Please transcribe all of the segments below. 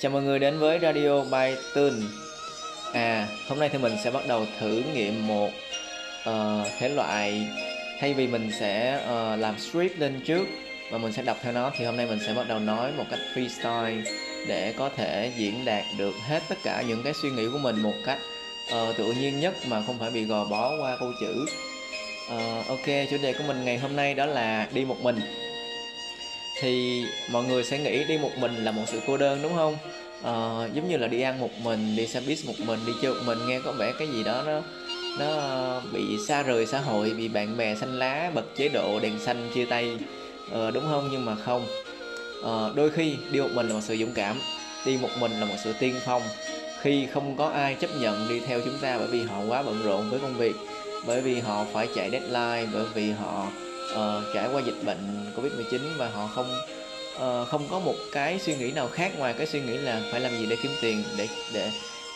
Chào mọi người đến với Radio by Tun À, hôm nay thì mình sẽ bắt đầu thử nghiệm một uh, thể loại Thay vì mình sẽ uh, làm script lên trước và mình sẽ đọc theo nó Thì hôm nay mình sẽ bắt đầu nói một cách freestyle Để có thể diễn đạt được hết tất cả những cái suy nghĩ của mình một cách uh, tự nhiên nhất Mà không phải bị gò bó qua câu chữ. Uh, Ok, chủ đề của mình ngày hôm nay đó là đi một mình thì mọi người sẽ nghĩ đi một mình là một sự cô đơn đúng không? À, giống như là đi ăn một mình đi xe buýt một mình đi chơi một mình nghe có vẻ cái gì đó nó nó bị xa rời xã hội bị bạn bè xanh lá bật chế độ đèn xanh chia tay. À, đúng không? Nhưng mà không. À, đôi khi đi một mình là một sự dũng cảm đi một mình là một sự tiên phong. Khi không có ai chấp nhận đi theo chúng ta bởi vì họ quá bận rộn với công việc bởi vì họ phải chạy deadline bởi vì họ uh, trải qua dịch bệnh covid 19 và họ không uh, không có một cái suy nghĩ nào khác ngoài cái suy nghĩ là phải làm gì để kiếm tiền để để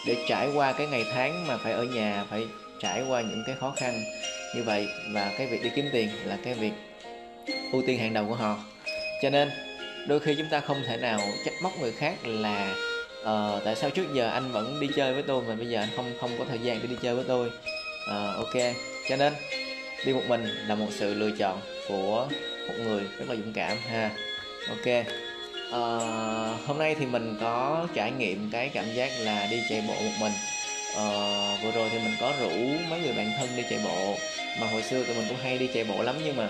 để trải qua cái ngày tháng mà phải ở nhà phải trải qua những cái khó khăn như vậy. Và cái việc đi kiếm tiền là cái việc ưu tiên hàng đầu của họ. Cho nên đôi khi chúng ta không thể nào trách móc người khác là uh, tại sao trước giờ anh vẫn đi chơi với tôi mà bây giờ anh không không có thời gian để đi chơi với tôi. Uh, ok. Cho nên đi một mình là một sự lựa chọn của một người rất là dũng cảm ha. Ok. À, hôm nay thì mình có trải nghiệm cái cảm giác là đi chạy bộ một mình. À, vừa rồi thì mình có rủ mấy người bạn thân đi chạy bộ mà hồi xưa tụi mình cũng hay đi chạy bộ lắm nhưng mà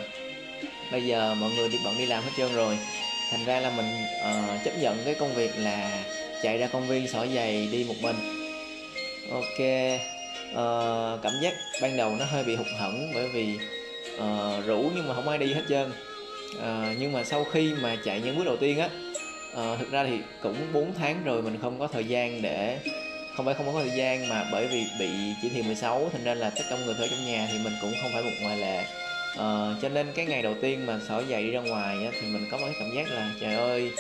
bây giờ mọi người đi bận đi làm hết trơn rồi. Thành ra là mình uh, chấp nhận cái công việc là chạy ra công viên xỏ giày đi một mình. Ok uh, cảm giác ban đầu nó hơi bị hụt hẫng bởi vì uh, rủ nhưng mà không ai đi hết trơn. Uh, nhưng mà sau khi mà chạy những bước đầu tiên á uh, thực ra thì cũng 4 tháng rồi mình không có thời gian để không phải không có thời gian mà bởi vì bị chỉ thị 16 thành ra là tất cả mọi người ở trong nhà thì mình cũng không phải một ngoại lệ. Uh, cho nên cái ngày đầu tiên mà sở giày đi ra ngoài á, thì mình có một cái cảm giác là trời ơi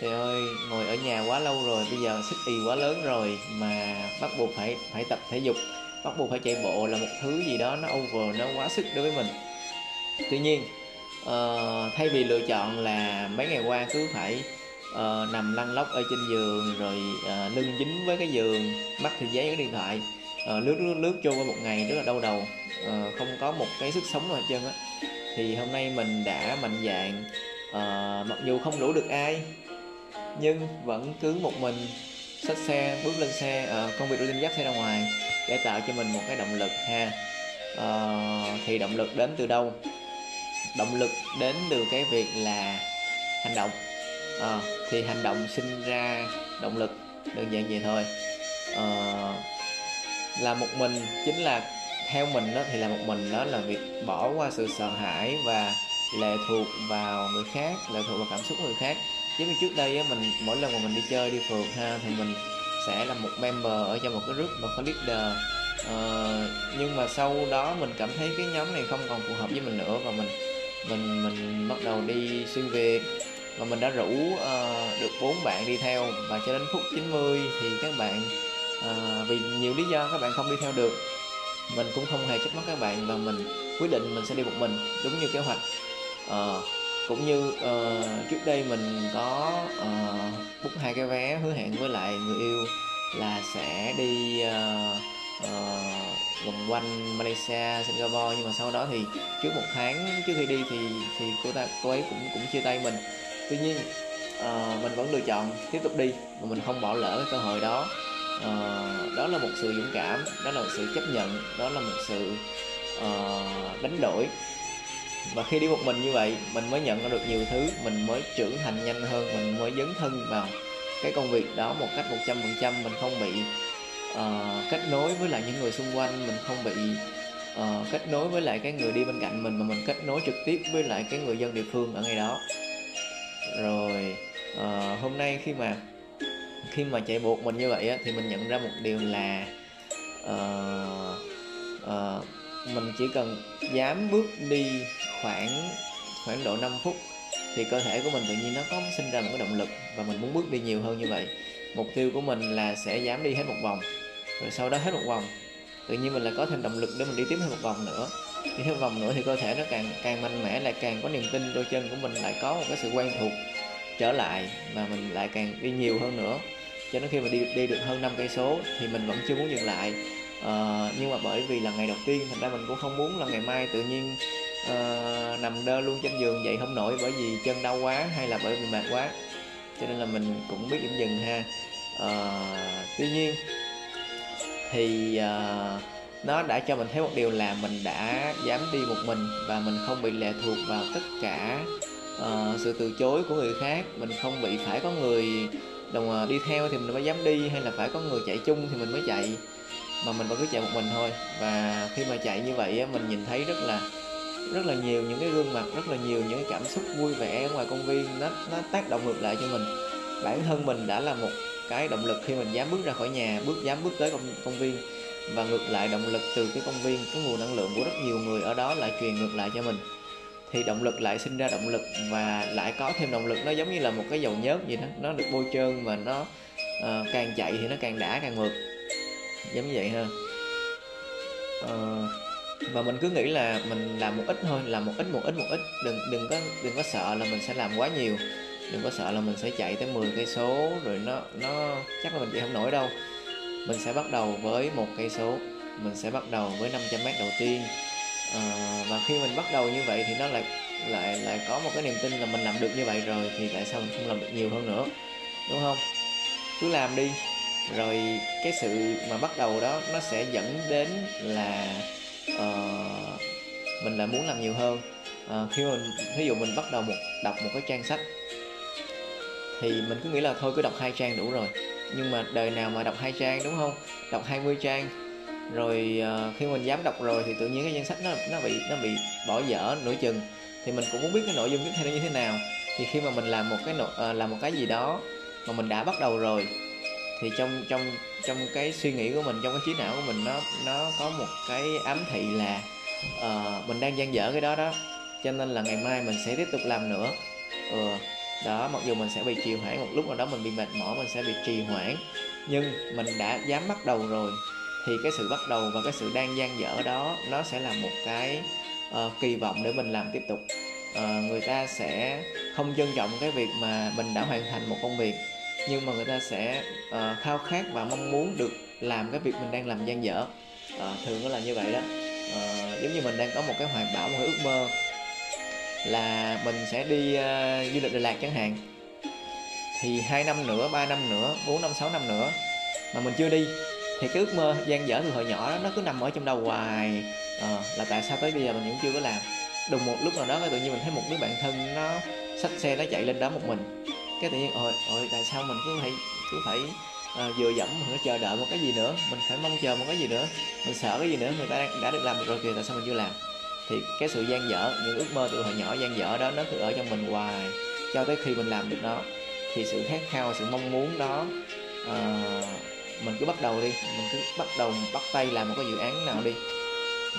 trời ơi ngồi ở nhà quá lâu rồi bây giờ sức y quá lớn rồi mà bắt buộc phải phải tập thể dục bắt buộc phải chạy bộ là một thứ gì đó nó over nó quá sức đối với mình. Tuy nhiên uh, thay vì lựa chọn là mấy ngày qua cứ phải uh, nằm lăn lóc ở trên giường rồi uh, lưng dính với cái giường mắt thì giấy cái điện thoại uh, lướt lướt lướt trôi qua một ngày rất là đau đầu uh, không có một cái sức sống nào hết trơn á. Thì hôm nay mình đã mạnh dạng uh, mặc dù không đủ được ai nhưng vẫn cứ một mình xách xe bước lên xe ờ, uh, công việc đầu tiên dắt xe ra ngoài để tạo cho mình một cái động lực ha. Uh, thì động lực đến từ đâu? Động lực đến từ cái việc là hành động. Uh, thì hành động sinh ra động lực đơn giản vậy thôi. Uh, là một mình chính là theo mình đó thì là một mình đó là việc bỏ qua sự sợ hãi và lệ thuộc vào người khác lệ thuộc vào cảm xúc của người khác giống như trước đây á mình mỗi lần mà mình đi chơi đi phượt ha thì mình sẽ là một member ở trong một cái group mà có leader. Uh, nhưng mà sau đó mình cảm thấy cái nhóm này không còn phù hợp với mình nữa và mình mình mình bắt đầu đi xuyên việt. Và mình đã rủ uh, được bốn bạn đi theo và cho đến phút 90 thì các bạn uh, vì nhiều lý do các bạn không đi theo được mình cũng không hề trách móc các bạn và mình quyết định mình sẽ đi một mình đúng như kế hoạch. Uh, cũng như uh, trước đây mình có uh, book hai cái vé hứa hẹn với lại người yêu là sẽ đi uh, uh, vòng quanh Malaysia, Singapore. Nhưng mà sau đó thì trước một tháng trước khi đi thì thì cô ta cô ấy cũng cũng chia tay mình. Tuy nhiên uh, mình vẫn lựa chọn tiếp tục đi mà mình không bỏ lỡ cái cơ hội đó. Uh, đó là một sự dũng cảm đó là một sự chấp nhận đó là một sự uh, đánh đổi và khi đi một mình như vậy mình mới nhận ra được nhiều thứ mình mới trưởng thành nhanh hơn mình mới dấn thân vào cái công việc đó một cách một trăm phần trăm. Mình không bị uh, kết nối với lại những người xung quanh mình không bị uh, kết nối với lại cái người đi bên cạnh mình mà mình kết nối trực tiếp với lại cái người dân địa phương ở ngay đó. Rồi uh, hôm nay khi mà khi mà chạy bộ mình như vậy á, thì mình nhận ra một điều là uh, uh, mình chỉ cần dám bước đi khoảng khoảng độ 5 phút thì cơ thể của mình tự nhiên nó có sinh ra một cái động lực và mình muốn bước đi nhiều hơn như vậy. Mục tiêu của mình là sẽ dám đi hết một vòng rồi sau đó hết một vòng. Tự nhiên mình là có thêm động lực để mình đi tiếp thêm một vòng nữa. Đi thêm một vòng nữa thì cơ thể nó càng càng mạnh mẽ lại càng có niềm tin đôi chân của mình lại có một cái sự quen thuộc trở lại mà mình lại càng đi nhiều hơn nữa. Cho đến khi mà đi đi được hơn 5 cây số thì mình vẫn chưa muốn dừng lại. Uh, nhưng mà bởi vì là ngày đầu tiên thành ra mình cũng không muốn là ngày mai tự nhiên uh, nằm đơ luôn trên giường dậy không nổi bởi vì chân đau quá hay là bởi vì mệt quá. Cho nên là mình cũng biết điểm dừng ha. Uh, tuy nhiên thì uh, nó đã cho mình thấy một điều là mình đã dám đi một mình và mình không bị lệ thuộc vào tất cả uh, sự từ chối của người khác. Mình không bị phải có người đồng đi theo thì mình mới dám đi hay là phải có người chạy chung thì mình mới chạy. Mà mình vẫn cứ chạy một mình thôi. Và khi mà chạy như vậy mình nhìn thấy rất là rất là nhiều những cái gương mặt rất là nhiều những cái cảm xúc vui vẻ ngoài công viên. Nó nó tác động ngược lại cho mình. Bản thân mình đã là một cái động lực khi mình dám bước ra khỏi nhà bước dám bước tới công, công viên. Và ngược lại động lực từ cái công viên cái nguồn năng lượng của rất nhiều người ở đó lại truyền ngược lại cho mình. Thì động lực lại sinh ra động lực và lại có thêm động lực. Nó giống như là một cái dầu nhớt gì đó. Nó được bôi trơn và nó uh, càng chạy thì nó càng đã càng mượt. Giống như vậy ha. Uh, và mình cứ nghĩ là mình làm một ít thôi làm một ít một ít một ít. Đừng đừng có đừng có sợ là mình sẽ làm quá nhiều. Đừng có sợ là mình sẽ chạy tới 10 cây số rồi nó nó chắc là mình chạy không nổi đâu. Mình sẽ bắt đầu với một cây số. Mình sẽ bắt đầu với 500 mét đầu tiên. À, và khi mình bắt đầu như vậy thì nó lại lại lại có một cái niềm tin là mình làm được như vậy rồi thì tại sao mình không làm được nhiều hơn nữa? Đúng không? Cứ làm đi. Rồi cái sự mà bắt đầu đó nó sẽ dẫn đến là uh, mình lại muốn làm nhiều hơn. Uh, khi mình ví dụ mình bắt đầu một đọc một cái trang sách thì mình cứ nghĩ là thôi cứ đọc hai trang đủ rồi. Nhưng mà đời nào mà đọc hai trang đúng không? Đọc 20 trang rồi uh, khi mình dám đọc rồi thì tự nhiên cái danh sách nó nó bị nó bị bỏ dở nửa chừng. Thì mình cũng muốn biết cái nội dung tiếp theo như thế nào. Thì khi mà mình làm một cái uh, làm một cái gì đó mà mình đã bắt đầu rồi thì trong trong trong cái suy nghĩ của mình trong cái trí não của mình nó nó có một cái ám thị là uh, mình đang gian dở cái đó đó. Cho nên là ngày mai mình sẽ tiếp tục làm nữa. Ừ, đó mặc dù mình sẽ bị trì hoãn một lúc nào đó mình bị mệt mỏi mình sẽ bị trì hoãn. Nhưng mình đã dám bắt đầu rồi thì cái sự bắt đầu và cái sự đang gian dở đó nó sẽ là một cái uh, kỳ vọng để mình làm tiếp tục. Uh, người ta sẽ không trân trọng cái việc mà mình đã hoàn thành một công việc nhưng mà người ta sẽ uh, khao khát và mong muốn được làm cái việc mình đang làm gian dở. Uh, thường nó là như vậy đó. Uh, giống như mình đang có một cái hoài bão một cái ước mơ là mình sẽ đi uh, du lịch Đà Lạt chẳng hạn. Thì hai năm nữa ba năm nữa bốn năm sáu năm nữa mà mình chưa đi thì cái ước mơ gian dở từ hồi nhỏ đó nó cứ nằm ở trong đầu hoài. À, là tại sao tới bây giờ mình vẫn chưa có làm? Đùng một lúc nào đó tự nhiên mình thấy một đứa bạn thân nó xách xe nó chạy lên đó một mình cái tự nhiên ôi ôi tại sao mình cứ phải cứ phải ờ, uh, vừa dẫm mình phải chờ đợi một cái gì nữa? Mình phải mong chờ một cái gì nữa? Mình sợ cái gì nữa? Người ta đã, đã được làm được rồi kìa tại sao mình chưa làm? Thì cái sự gian dở những ước mơ từ hồi nhỏ gian dở đó nó cứ ở trong mình hoài cho tới khi mình làm được nó. Thì sự khát khao sự mong muốn đó uh, mình cứ bắt đầu đi mình cứ bắt đầu bắt tay làm một cái dự án nào đi.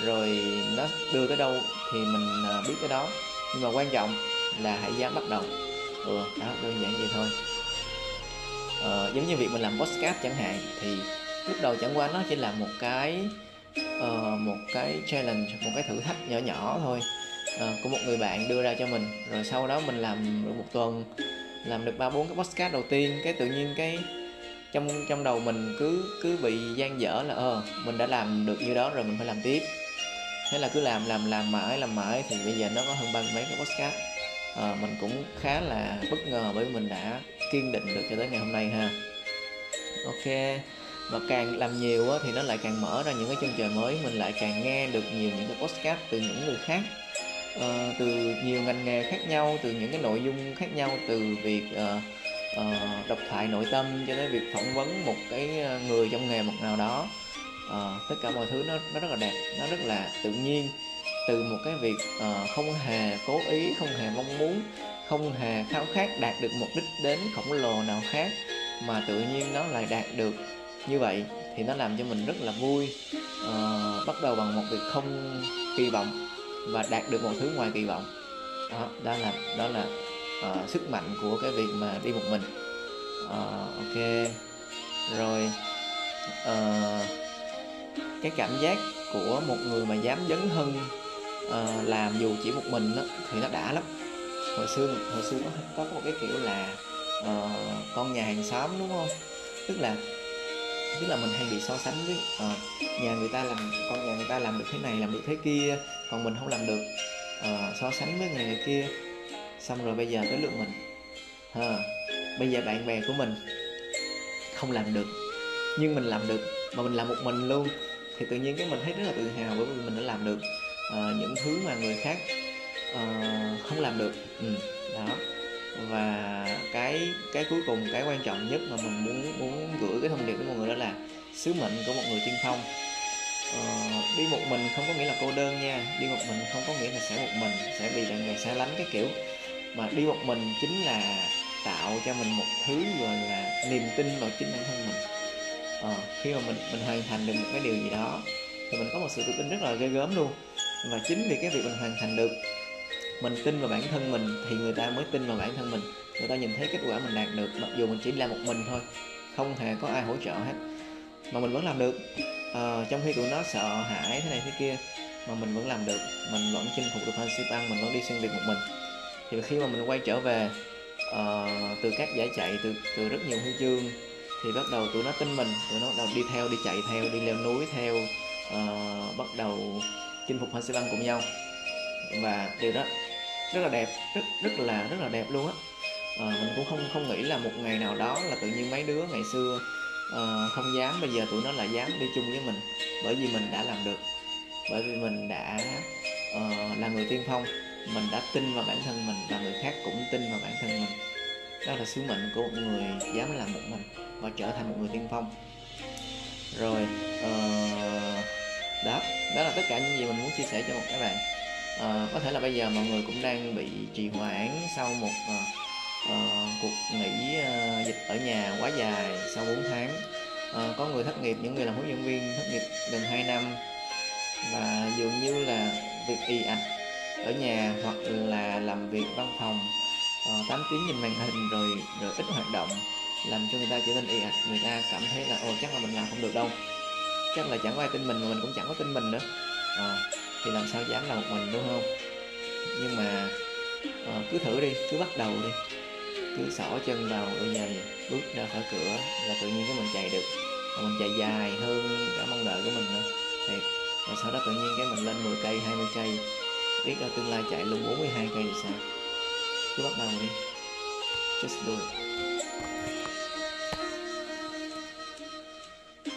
Rồi nó đưa tới đâu thì mình ờ, biết tới đó. Nhưng mà quan trọng là hãy dám bắt đầu ừ đó đơn giản vậy thôi. Ờ, giống như việc mình làm podcast chẳng hạn thì lúc đầu chẳng qua nó chỉ là một cái uh, một cái challenge một cái thử thách nhỏ nhỏ thôi. Uh, của một người bạn đưa ra cho mình rồi sau đó mình làm được một tuần làm được ba bốn cái podcast đầu tiên cái tự nhiên cái trong trong đầu mình cứ cứ bị gian dở là ờ mình đã làm được như đó rồi mình phải làm tiếp. Thế là cứ làm làm làm mãi làm mãi thì bây giờ nó có hơn ba mấy cái podcast à, mình cũng khá là bất ngờ bởi vì mình đã kiên định được cho tới ngày hôm nay ha. Ok và càng làm nhiều á, thì nó lại càng mở ra những cái chân trời mới mình lại càng nghe được nhiều những cái podcast từ những người khác. Uh, từ nhiều ngành nghề khác nhau từ những cái nội dung khác nhau từ việc uh, uh, độc thoại nội tâm cho tới việc phỏng vấn một cái người trong nghề một nào đó. Uh, tất cả mọi thứ nó nó rất là đẹp nó rất là tự nhiên từ một cái việc uh, không hề cố ý không hề mong muốn không hề khao khát đạt được mục đích đến khổng lồ nào khác mà tự nhiên nó lại đạt được như vậy thì nó làm cho mình rất là vui. Uh, bắt đầu bằng một việc không kỳ vọng và đạt được một thứ ngoài kỳ vọng. Đó, đó là đó là uh, sức mạnh của cái việc mà đi một mình. Uh, ok. Rồi uh, cái cảm giác của một người mà dám dấn thân uh, làm dù chỉ một mình đó, thì nó đã lắm. Hồi xưa hồi xưa có có một cái kiểu là uh, con nhà hàng xóm đúng không? Tức là tức là mình hay bị so sánh với uh, nhà người ta làm con nhà người ta làm được thế này làm được thế kia còn mình không làm được. Uh, so sánh với người, người kia xong rồi bây giờ tới lượt mình. Ha bây giờ bạn bè của mình không làm được nhưng mình làm được mà mình làm một mình luôn thì tự nhiên cái mình thấy rất là tự hào bởi vì mình đã làm được uh, những thứ mà người khác uh, không làm được. Ừ, đó. Và cái cái cuối cùng cái quan trọng nhất mà mình muốn muốn gửi cái thông điệp đến mọi người đó là sứ mệnh của một người tiên phong. Uh, đi một mình không có nghĩa là cô đơn nha. Đi một mình không có nghĩa là sẽ một mình sẽ bị bạn bè xa lánh cái kiểu. Mà đi một mình chính là tạo cho mình một thứ gọi là niềm tin vào chính bản thân mình. À, khi mà mình mình hoàn thành được một cái điều gì đó thì mình có một sự tự tin rất là ghê gớm luôn và chính vì cái việc mình hoàn thành được mình tin vào bản thân mình thì người ta mới tin vào bản thân mình. Người ta nhìn thấy kết quả mình đạt được mặc dù mình chỉ làm một mình thôi không hề có ai hỗ trợ hết. Mà mình vẫn làm được. À, trong khi tụi nó sợ hãi thế này thế kia mà mình vẫn làm được. Mình vẫn chinh phục được Fansipan mình vẫn đi xuyên việt một mình. Thì khi mà mình quay trở về uh, từ các giải chạy từ từ rất nhiều huy chương thì bắt đầu tụi nó tin mình. Tụi nó bắt đầu đi theo đi chạy theo đi leo núi theo uh, bắt đầu chinh phục Fansipan cùng nhau. Và điều đó rất là đẹp rất rất là rất là đẹp luôn á. À, mình cũng không không nghĩ là một ngày nào đó là tự nhiên mấy đứa ngày xưa uh, không dám. Bây giờ tụi nó lại dám đi chung với mình bởi vì mình đã làm được. Bởi vì mình đã uh, là người tiên phong. Mình đã tin vào bản thân mình và người khác cũng tin vào bản thân mình. Đó là sứ mệnh của một người dám làm một mình và trở thành một người tiên phong. Rồi uh, đó đó là tất cả những gì mình muốn chia sẻ cho một các bạn. À, có thể là bây giờ mọi người cũng đang bị trì hoãn sau một uh, uh, cuộc nghỉ uh, dịch ở nhà quá dài sau 4 tháng. Uh, có người thất nghiệp những người làm hướng dẫn viên thất nghiệp gần 2 năm. Và dường như là việc y ạch ở nhà hoặc là làm việc văn phòng uh, tiếng nhìn màn hình rồi rồi ít hoạt động làm cho người ta trở nên y ạch người ta cảm thấy là ồ chắc là mình làm không được đâu chắc là chẳng có ai tin mình mà mình cũng chẳng có tin mình nữa. À, thì làm sao dám làm một mình đúng không? Nhưng mà à, cứ thử đi cứ bắt đầu đi. Cứ xỏ chân vào đôi giày bước ra khỏi cửa là tự nhiên cái mình chạy được. Và mình chạy dài hơn cả mong đợi của mình nữa. Thiệt và sau đó tự nhiên cái mình lên 10 cây 20 cây biết đâu tương lai chạy luôn 42 cây thì sao? Cứ bắt đầu đi. Just do it.